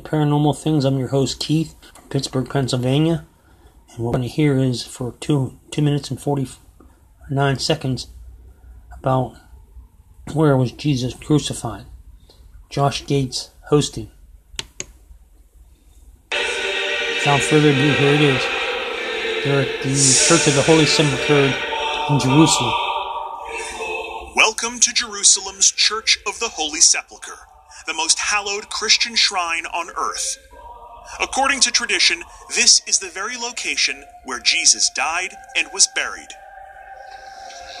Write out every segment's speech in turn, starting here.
to Paranormal Things. I'm your host Keith from Pittsburgh, Pennsylvania, and what we're going to hear is for two two minutes and forty nine seconds about where was Jesus crucified. Josh Gates hosting. Without further ado, here it is. They're at the Church of the Holy Sepulchre in Jerusalem. Welcome to Jerusalem's Church of the Holy Sepulchre, the most hallowed Christian shrine on earth. According to tradition, this is the very location where Jesus died and was buried.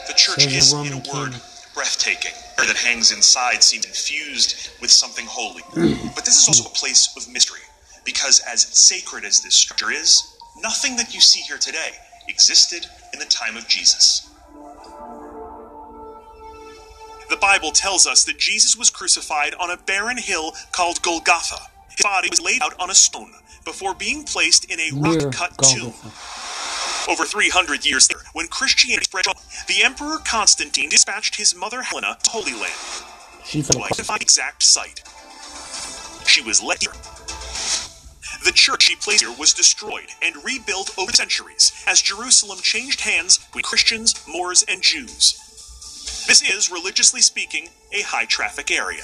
The church is, in a word, king. breathtaking. The air that hangs inside seems infused with something holy. but this is also a place of mystery, because as sacred as this structure is, nothing that you see here today existed in the time of Jesus. The Bible tells us that Jesus was crucified on a barren hill called Golgotha. His body was laid out on a stone before being placed in a rock cut tomb. Over 300 years later, when Christianity spread, the Emperor Constantine dispatched his mother Helena to Holy Land She fell to the exact site. She was led here. The church she placed here was destroyed and rebuilt over centuries as Jerusalem changed hands with Christians, Moors, and Jews. This is, religiously speaking, a high traffic area.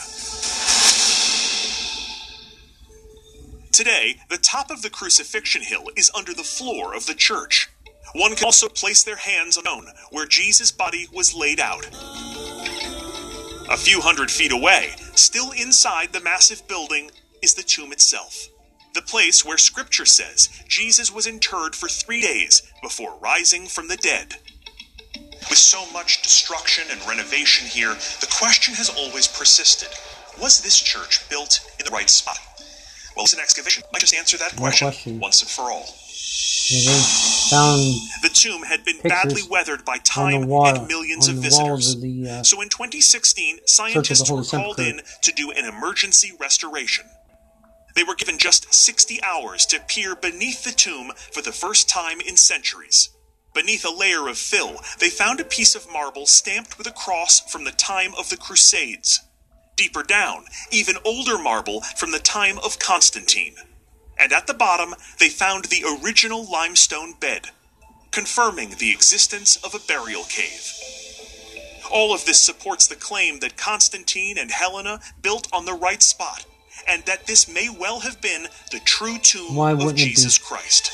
Today, the top of the crucifixion hill is under the floor of the church. One can also place their hands on where Jesus' body was laid out. A few hundred feet away, still inside the massive building, is the tomb itself. The place where scripture says Jesus was interred for three days before rising from the dead. With so much destruction and renovation here, the question has always persisted Was this church built in the right spot? Well, it's an excavation. Might just answer that question, question. once and for all. Yeah, they found The tomb had been badly weathered by time wall and millions of visitors. of the uh, So in 2016, scientists were called in to do an emergency restoration. They were given just 60 hours to peer beneath the tomb for the first time in centuries. Beneath a layer of fill, they found a piece of marble stamped with a cross from the time of the Crusades. Deeper down, even older marble from the time of Constantine. And at the bottom, they found the original limestone bed, confirming the existence of a burial cave. All of this supports the claim that Constantine and Helena built on the right spot, and that this may well have been the true tomb of wouldn't it be? Jesus Christ.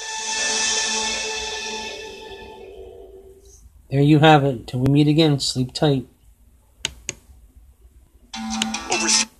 There you have it. Till we meet again, sleep tight. Over.